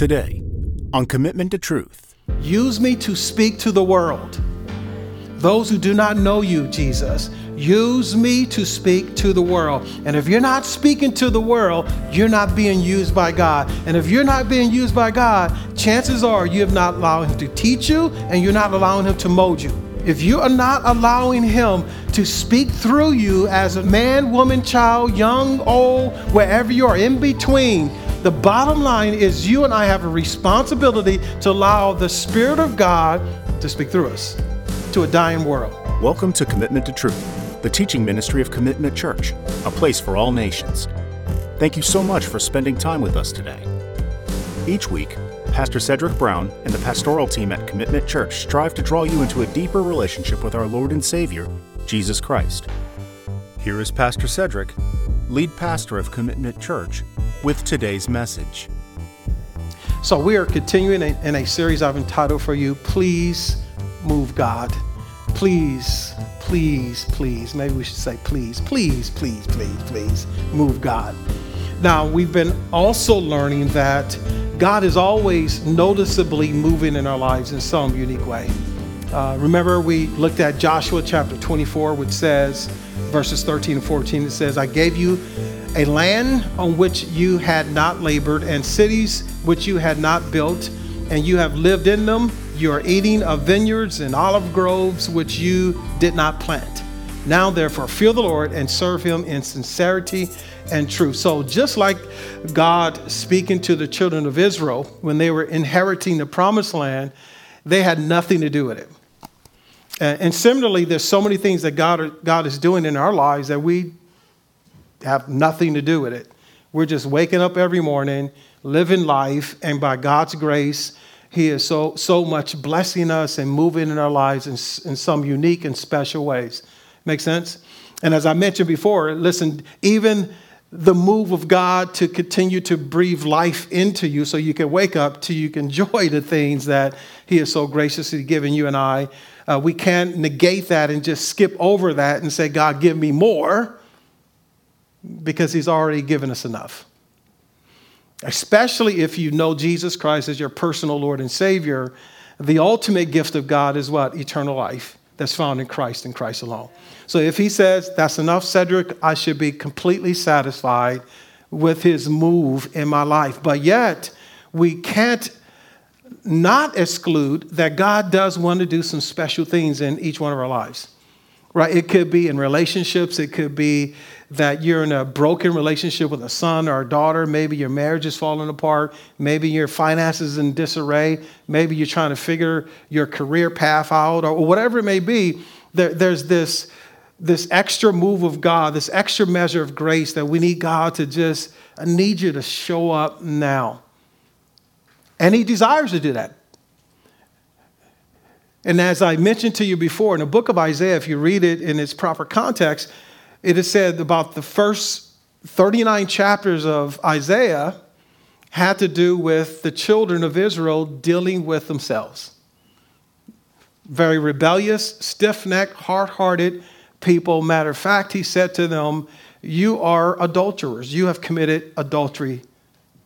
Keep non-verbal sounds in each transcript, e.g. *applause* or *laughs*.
Today, on Commitment to Truth, Use me to speak to the world. Those who do not know you, Jesus, use me to speak to the world. And if you're not speaking to the world, you're not being used by God. And if you're not being used by God, chances are you have not allowed Him to teach you and you're not allowing Him to mold you. If you are not allowing Him to speak through you as a man, woman, child, young, old, wherever you are in between, the bottom line is you and I have a responsibility to allow the Spirit of God to speak through us to a dying world. welcome to Commitment to Truth, the teaching ministry of Commitment Church, a place for all nations. Thank you so much for spending time with us today. Each week, Pastor Cedric Brown and the pastoral team at Commitment Church strive to draw you into a deeper relationship with our Lord and Savior, Jesus Christ. Here is Pastor Cedric, lead pastor of Commitment Church, with today's message. So, we are continuing in a series I've entitled for you, Please Move God. Please, please, please. Maybe we should say, please, please, please, please, please move God. Now, we've been also learning that God is always noticeably moving in our lives in some unique way. Uh, remember, we looked at Joshua chapter 24, which says, verses 13 and 14, it says, I gave you a land on which you had not labored, and cities which you had not built, and you have lived in them. You are eating of vineyards and olive groves which you did not plant. Now, therefore, fear the Lord and serve him in sincerity and truth. So, just like God speaking to the children of Israel when they were inheriting the promised land, they had nothing to do with it. And similarly, there's so many things that God, God is doing in our lives that we have nothing to do with it. We're just waking up every morning, living life, and by God's grace, He is so, so much blessing us and moving in our lives in, in some unique and special ways. Make sense? And as I mentioned before, listen, even the move of God to continue to breathe life into you so you can wake up to you can *laughs* enjoy the things that He has so graciously given you and I. Uh, we can't negate that and just skip over that and say, God, give me more because he's already given us enough. Especially if you know Jesus Christ as your personal Lord and Savior, the ultimate gift of God is what? Eternal life that's found in Christ and Christ alone. So if he says, That's enough, Cedric, I should be completely satisfied with his move in my life. But yet, we can't not exclude that God does want to do some special things in each one of our lives right? It could be in relationships. It could be that you're in a broken relationship with a son or a daughter. Maybe your marriage is falling apart. Maybe your finances is in disarray. Maybe you're trying to figure your career path out or whatever it may be. There, there's this, this extra move of God, this extra measure of grace that we need God to just, I need you to show up now. And He desires to do that. And as I mentioned to you before, in the book of Isaiah, if you read it in its proper context, it is said about the first 39 chapters of Isaiah had to do with the children of Israel dealing with themselves. Very rebellious, stiff necked, hard hearted people. Matter of fact, he said to them, You are adulterers. You have committed adultery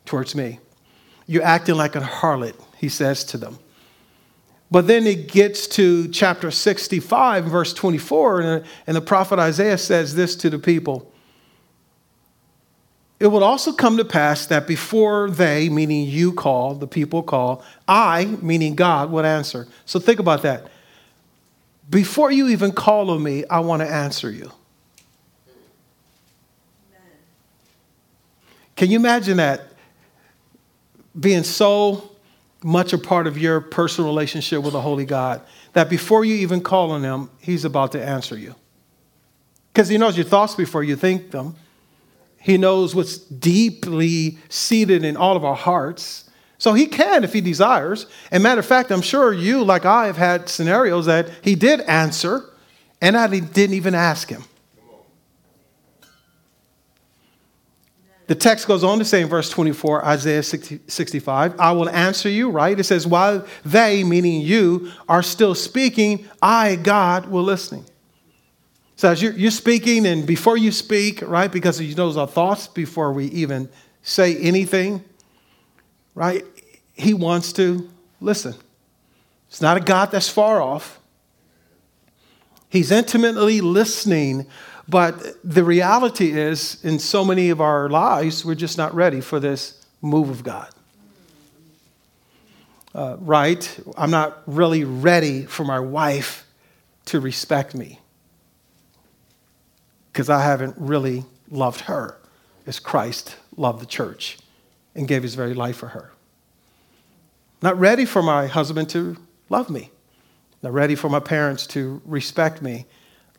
towards me. You're acting like a harlot, he says to them. But then it gets to chapter 65, verse 24, and, the prophet Isaiah says this to the people It will also come to pass that before they, meaning you call, the people call, I, meaning God, would answer. So think about that. Before you even call on me, I want to answer you. Can you imagine that being so much a part of your personal relationship with the Holy God that before you even call on Him, He's about to answer you. Because He knows your thoughts before you think them, He knows what's deeply seated in all of our hearts. So He can if He desires. And matter of fact, I'm sure you, like I, have had scenarios that He did answer and I didn't even ask Him. The text goes on to say in verse 24, Isaiah 60, 65, I will answer you, right? It says, while they, meaning you, are still speaking, I, God, will listening. So as you're, you're speaking, and before you speak, right, because He knows our thoughts before we even say anything, right? He wants to listen. It's not a God that's far off. He's intimately listening, but the reality is, in so many of our lives, we're just not ready for this move of God. Uh, right? I'm not really ready for my wife to respect me because I haven't really loved her as Christ loved the church and gave his very life for her. Not ready for my husband to love me. Not ready for my parents to respect me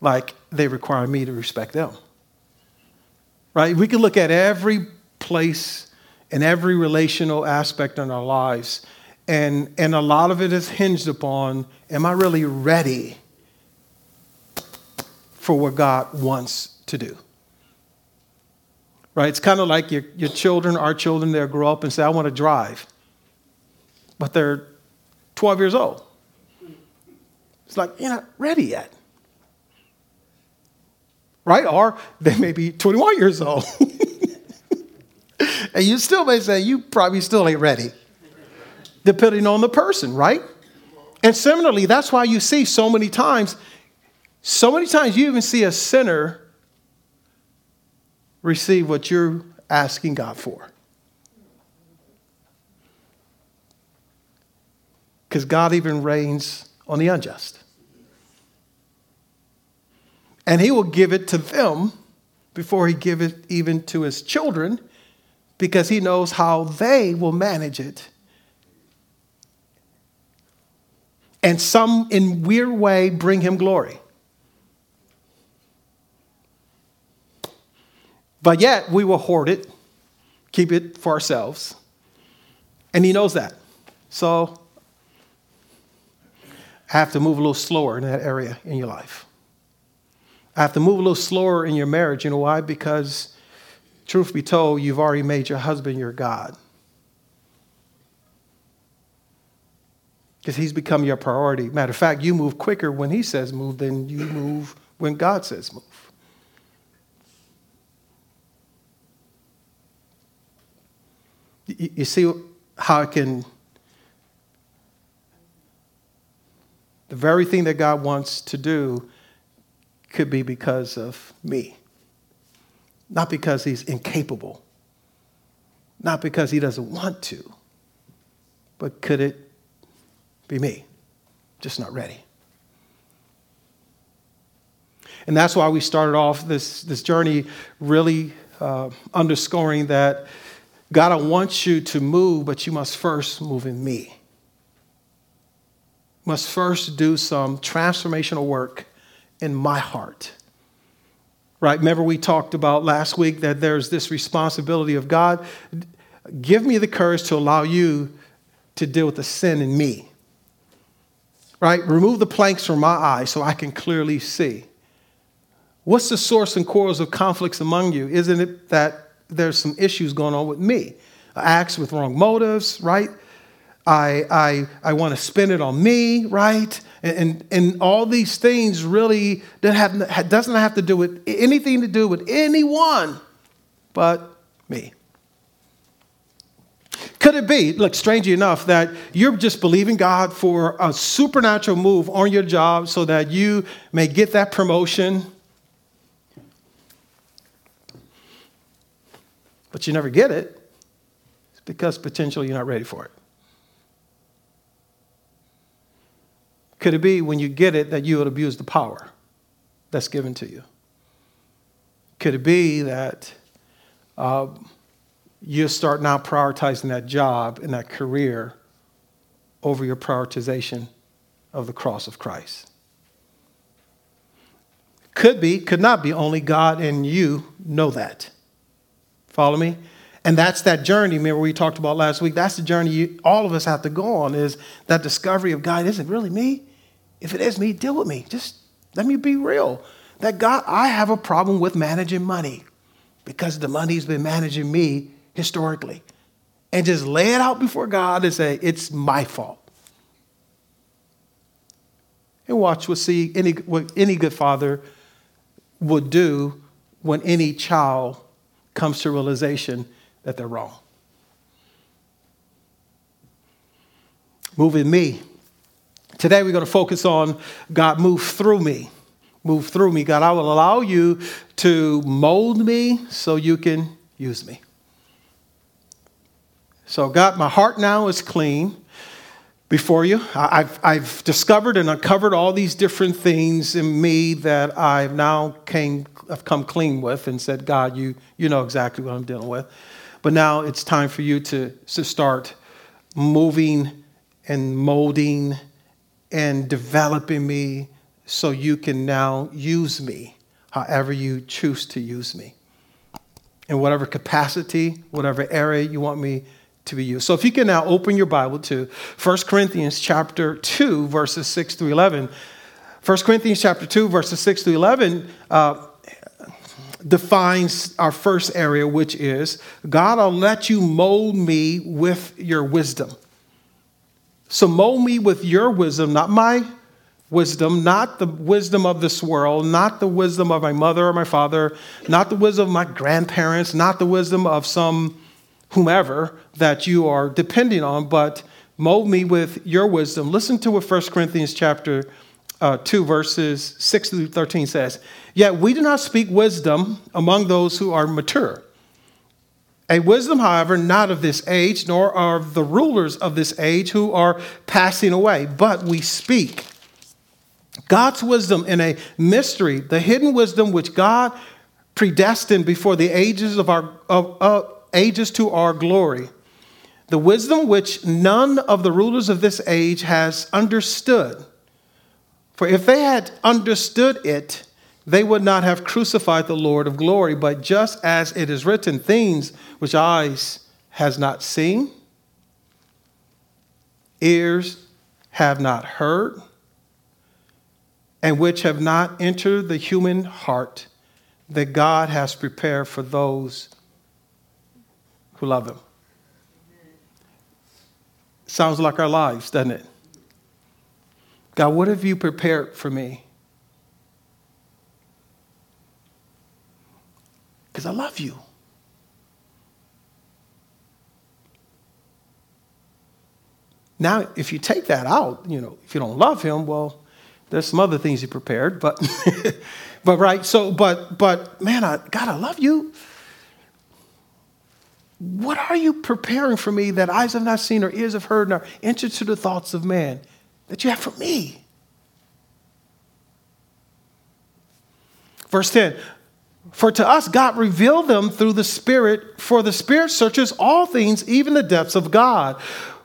like they require me to respect them. Right? We can look at every place and every relational aspect in our lives, and, and a lot of it is hinged upon am I really ready for what God wants to do? Right? It's kind of like your, your children, our children, they'll grow up and say, I want to drive. But they're 12 years old. It's like, you're not ready yet. Right? Or they may be 21 years old. *laughs* and you still may say, you probably still ain't ready, depending on the person, right? And similarly, that's why you see so many times, so many times you even see a sinner receive what you're asking God for. Because God even rains on the unjust. And he will give it to them before he give it even to his children because he knows how they will manage it. And some in weird way bring him glory. But yet we will hoard it, keep it for ourselves. And he knows that. So I have to move a little slower in that area in your life. I have to move a little slower in your marriage. You know why? Because, truth be told, you've already made your husband your God. Because he's become your priority. Matter of fact, you move quicker when he says move than you move when God says move. You see how it can, the very thing that God wants to do could be because of me. Not because he's incapable, not because he doesn't want to, but could it be me? Just not ready. And that's why we started off this, this journey really uh, underscoring that God, I want you to move, but you must first move in me. Must first do some transformational work in my heart. Right? Remember, we talked about last week that there's this responsibility of God. Give me the courage to allow you to deal with the sin in me. Right? Remove the planks from my eyes so I can clearly see. What's the source and cause of conflicts among you? Isn't it that there's some issues going on with me. Acts with wrong motives, right? I, I, I want to spend it on me, right? And, and, and all these things really have, doesn't have to do with anything to do with anyone but me. Could it be, look, strangely enough, that you're just believing God for a supernatural move on your job so that you may get that promotion but you never get it, it's because potentially you're not ready for it. Could it be when you get it that you would abuse the power that's given to you? Could it be that uh, you start now prioritizing that job and that career over your prioritization of the cross of Christ? Could be, could not be, only God and you know that. Follow me? And that's that journey, remember we talked about last week. That's the journey you, all of us have to go on is that discovery of God, is it really me? If it is me, deal with me. Just let me be real. That God, I have a problem with managing money because the money's been managing me historically. And just lay it out before God and say, it's my fault. And watch what see any what any good father would do when any child comes to realization that they're wrong. move in me. Today we're going to focus on God move through me. Move through me. God, I will allow you to mold me so you can use me. So, God, my heart now is clean before you. I've, I've discovered and uncovered all these different things in me that I've now came, I've come clean with and said, God, you, you know exactly what I'm dealing with. But now it's time for you to, to start moving and molding and developing me so you can now use me however you choose to use me. In whatever capacity, whatever area you want me to be used. So if you can now open your Bible to 1 Corinthians chapter 2, verses 6 through 11. 1 Corinthians chapter 2, verses 6 through 11 uh, defines our first area, which is God, I'll let you mold me with your wisdom. So mold me with your wisdom, not my wisdom, not the wisdom of this world, not the wisdom of my mother or my father, not the wisdom of my grandparents, not the wisdom of some whomever that you are depending on, but mold me with your wisdom. Listen to what 1 Corinthians chapter uh, 2, verses 6 through 13 says. Yet we do not speak wisdom among those who are mature. A wisdom, however, not of this age, nor of the rulers of this age who are passing away, but we speak God's wisdom in a mystery, the hidden wisdom which God predestined before the ages of our of, ages to our glory. The wisdom which none of the rulers of this age has understood. For if they had understood it, they would not have crucified the Lord of glory. But just as it is written, things which eyes has not seen, ears have not heard, and which have not entered the human heart that God has prepared for those who love Him. Sounds like our lives, doesn't it? God, what have you prepared for me? Because I love you. Now, if you take that out, you know, if you don't love him, well, there's some other things he prepared, but *laughs* but right, so but but man, I God, I love you what are you preparing for me that eyes have not seen or ears have heard nor entered to the thoughts of man that you have for me? Verse 10 For to us God revealed them through the Spirit, for the Spirit searches all things, even the depths of God.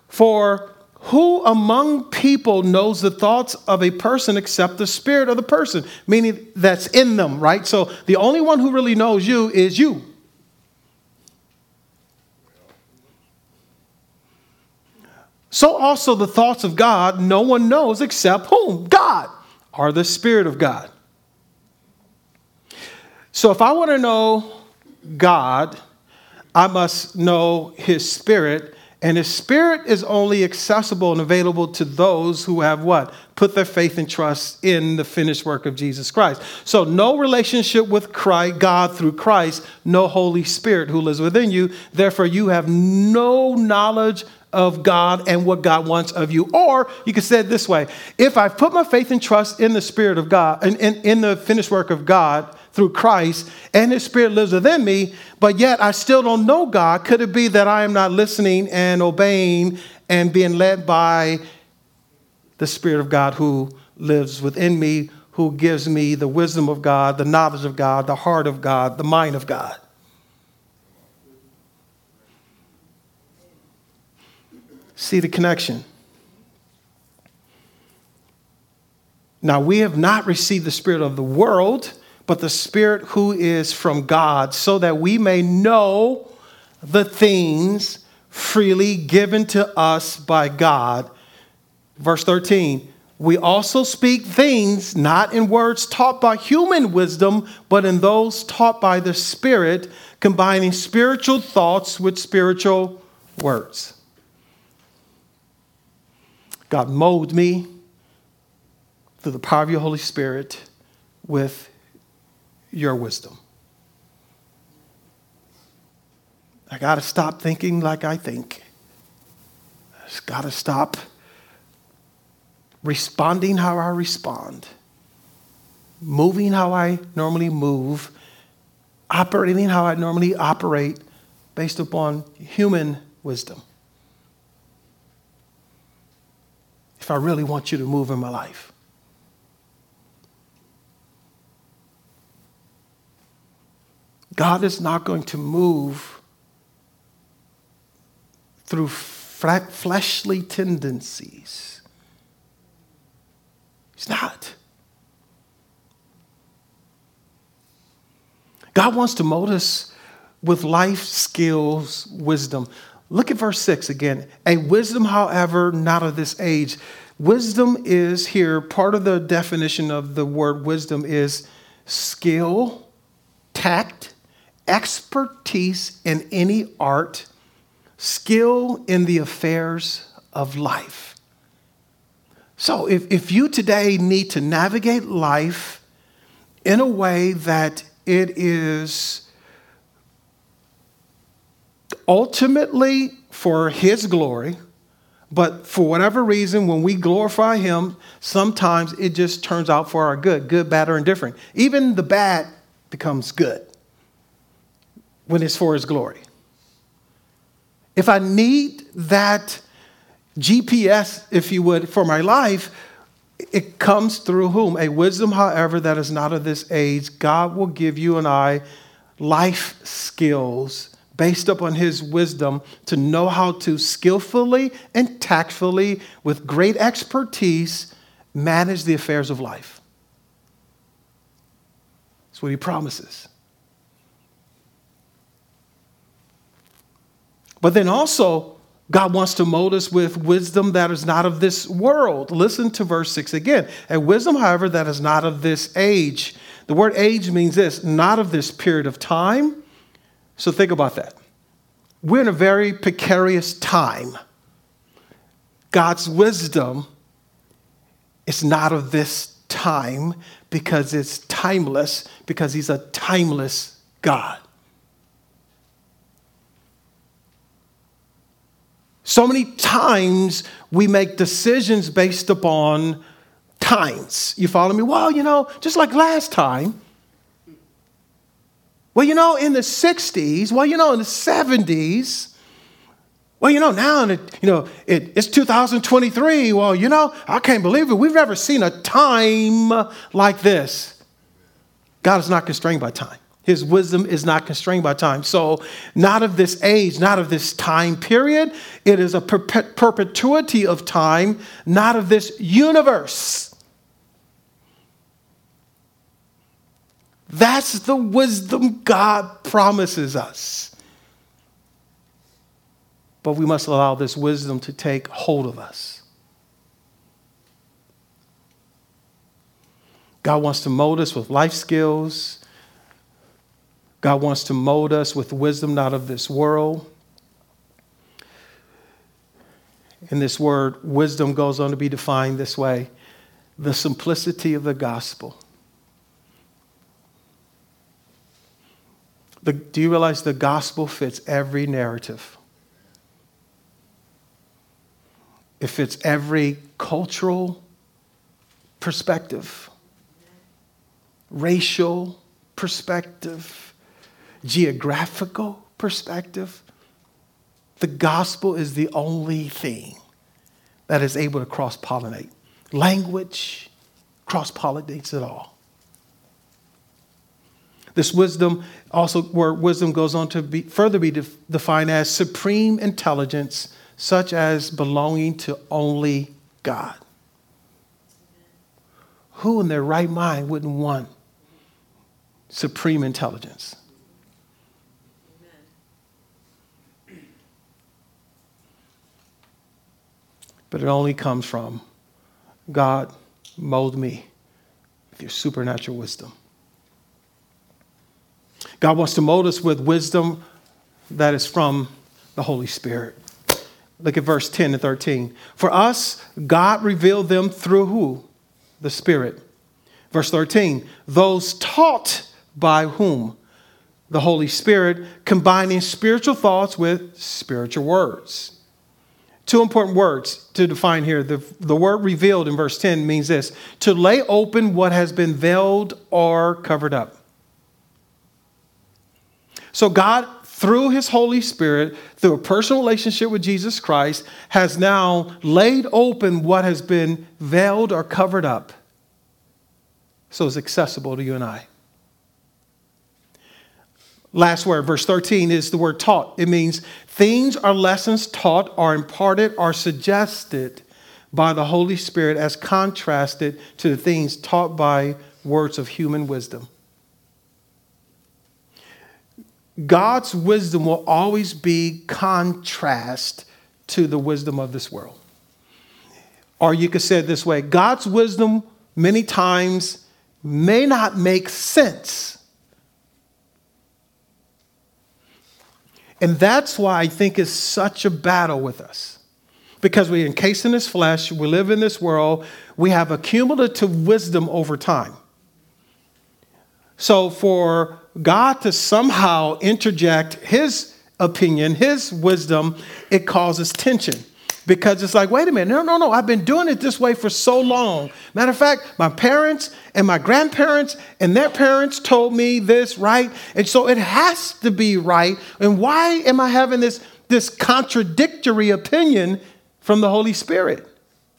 For who among people knows the thoughts of a person except the spirit of the person, meaning that's in them, right? So the only one who really knows you is you. So also the thoughts of God no one knows except whom? God, or the Spirit of God. So if I want to know God, I must know His Spirit. And His Spirit is only accessible and available to those who have what? Put their faith and trust in the finished work of Jesus Christ. So, no relationship with Christ, God through Christ, no Holy Spirit who lives within you. Therefore, you have no knowledge of God and what God wants of you. Or you could say it this way if I've put my faith and trust in the Spirit of God, in, in, in the finished work of God through Christ, and His Spirit lives within me, but yet I still don't know God, could it be that I am not listening and obeying and being led by the Spirit of God who lives within me, who gives me the wisdom of God, the knowledge of God, the heart of God, the mind of God? See the connection. Now, we have not received the Spirit of the world, but the Spirit who is from God, so that we may know the things freely given to us by God. Verse 13, we also speak things not in words taught by human wisdom, but in those taught by the Spirit, combining spiritual thoughts with spiritual words. God, mold me through the power of your Holy Spirit with your wisdom. I got to stop thinking like I think. I just got to stop responding how I respond, moving how I normally move, operating how I normally operate based upon human wisdom. If I really want you to move in my life. God is not going to move through fleshly tendencies. He's not. God wants to mold us with life skills, wisdom. Look at verse 6 again. A wisdom, however, not of this age. Wisdom is here, part of the definition of the word wisdom is skill, tact, expertise in any art, skill in the affairs of life. So, if, if you today need to navigate life in a way that it is ultimately for His glory, but for whatever reason, when we glorify Him, sometimes it just turns out for our good good, bad, or indifferent. Even the bad becomes good when it's for His glory. If I need that GPS, if you would, for my life, it comes through whom? A wisdom, however, that is not of this age. God will give you and I life skills based upon his wisdom to know how to skillfully and tactfully, with great expertise, manage the affairs of life. That's what he promises. But then also, God wants to mold us with wisdom that is not of this world. Listen to verse 6 again. A wisdom, however, that is not of this age. The word age means this not of this period of time. So think about that. We're in a very precarious time. God's wisdom is not of this time because it's timeless, because He's a timeless God. So many times we make decisions based upon times. You follow me? Well, you know, just like last time. Well, you know, in the 60s, well, you know, in the 70s, well, you know, now, you know, it, it's 2023. Well, you know, I can't believe it. We've never seen a time like this. God is not constrained by time. His wisdom is not constrained by time. So, not of this age, not of this time period. It is a perpetuity of time, not of this universe. That's the wisdom God promises us. But we must allow this wisdom to take hold of us. God wants to mold us with life skills God wants to mold us with wisdom not of this world. And this word wisdom goes on to be defined this way the simplicity of the gospel. The, do you realize the gospel fits every narrative? It fits every cultural perspective, racial perspective geographical perspective, the gospel is the only thing that is able to cross pollinate. Language cross pollinates it all. This wisdom, also, where wisdom goes on to be, further be def, defined as supreme intelligence, such as belonging to only God. Who in their right mind wouldn't want supreme intelligence? but it only comes from God, mold me with your supernatural wisdom. God wants to mold us with wisdom that is from the Holy Spirit. Look at verse 10 and 13. For us, God revealed them through who? The Spirit. Verse 13, those taught by whom? The Holy Spirit, combining spiritual thoughts with spiritual words Two important words to define here. The, the word revealed in verse 10 means this to lay open what has been veiled or covered up. So, God, through His Holy Spirit, through a personal relationship with Jesus Christ, has now laid open what has been veiled or covered up. So it's accessible to you and I. Last word, verse 13, is the word taught. It means things or lessons taught are imparted or suggested by the Holy Spirit as contrasted to the things taught by words of human wisdom. God's wisdom will always be contrast to the wisdom of this world. Or you could say it this way God's wisdom many times may not make sense And that's why I think it's such a battle with us. Because we're encased in this flesh, we live in this world, we have accumulative wisdom over time. So for God to somehow interject his opinion, his wisdom, it causes tension because it's like, wait a minute, no, no, no, I've been doing it this way for so long. Matter of fact, my parents and my grandparents and their parents told me this, right? And so it has to be right. And why am I having this, this contradictory opinion from the Holy Spirit?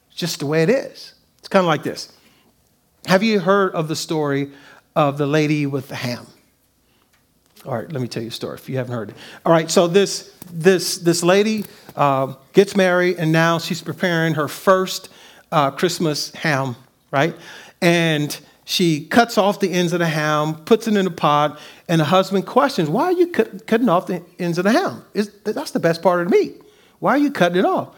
It's just the way it is. It's kind of like this. Have you heard of the story of the lady with the ham? All right, let me tell you a story if you haven't heard it. All right, so this this this lady uh, gets married, and now she's preparing her first uh, Christmas ham, right? And she cuts off the ends of the ham, puts it in a pot, and the husband questions, "Why are you cut, cutting off the ends of the ham? Is, that's the best part of the meat. Why are you cutting it off?"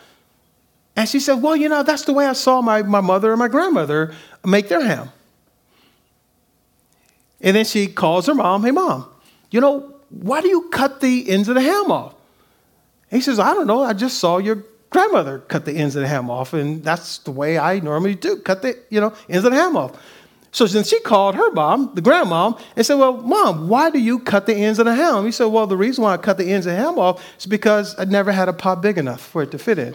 And she said, "Well, you know, that's the way I saw my, my mother and my grandmother make their ham." And then she calls her mom, "Hey, mom." You know, why do you cut the ends of the ham off? he says, I don't know. I just saw your grandmother cut the ends of the ham off, and that's the way I normally do, cut the, you know, ends of the ham off. So then she called her mom, the grandmom, and said, Well, mom, why do you cut the ends of the ham? He said, Well, the reason why I cut the ends of the ham off is because I never had a pot big enough for it to fit in.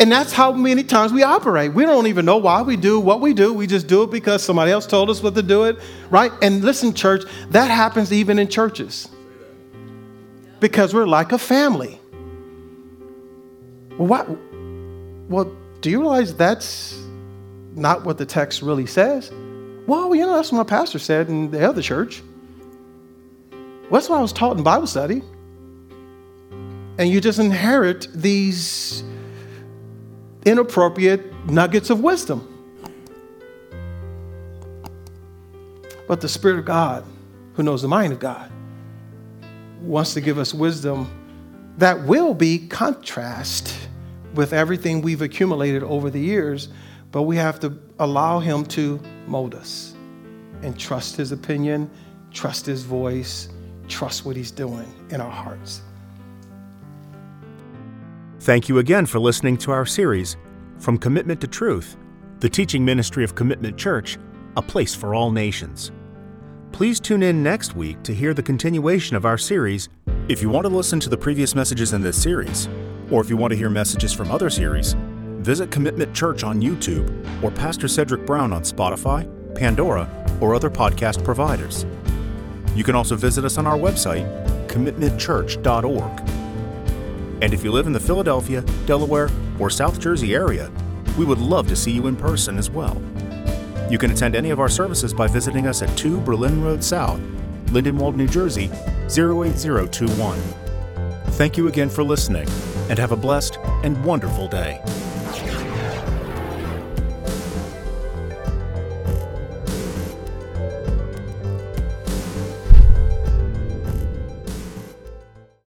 And that's how many times we operate. We don't even know why we do what we do. We just do it because somebody else told us what to do it, right? And listen, church, that happens even in churches. Because we're like a family. Well, what? Well, do you realize that's not what the text really says? Well, you know, that's what my pastor said in the other church. Well, that's what I was taught in Bible study. And you just inherit these inappropriate nuggets of wisdom. But the Spirit of God, who knows the mind of God, wants to give us wisdom that will be contrast with everything we've accumulated over the years, but we have to allow Him to mold us and trust His opinion, trust His voice, trust what He's doing in our hearts. Thank you again for listening to our series, From Commitment to Truth, the teaching ministry of Commitment Church, a place for all nations. Please tune in next week to hear the continuation of our series. If you want to listen to the previous messages in this series, or if you want to hear messages from other series, visit Commitment Church on YouTube or Pastor Cedric Brown on Spotify, Pandora, or other podcast providers. You can also visit us on our website, commitmentchurch.org. And if you live in the Philadelphia, Delaware, or South Jersey area, we would love to see you in person as well. You can attend any of our services by visiting us at 2 Berlin Road South, Lindenwold, New Jersey 08021. Thank you again for listening, and have a blessed and wonderful day.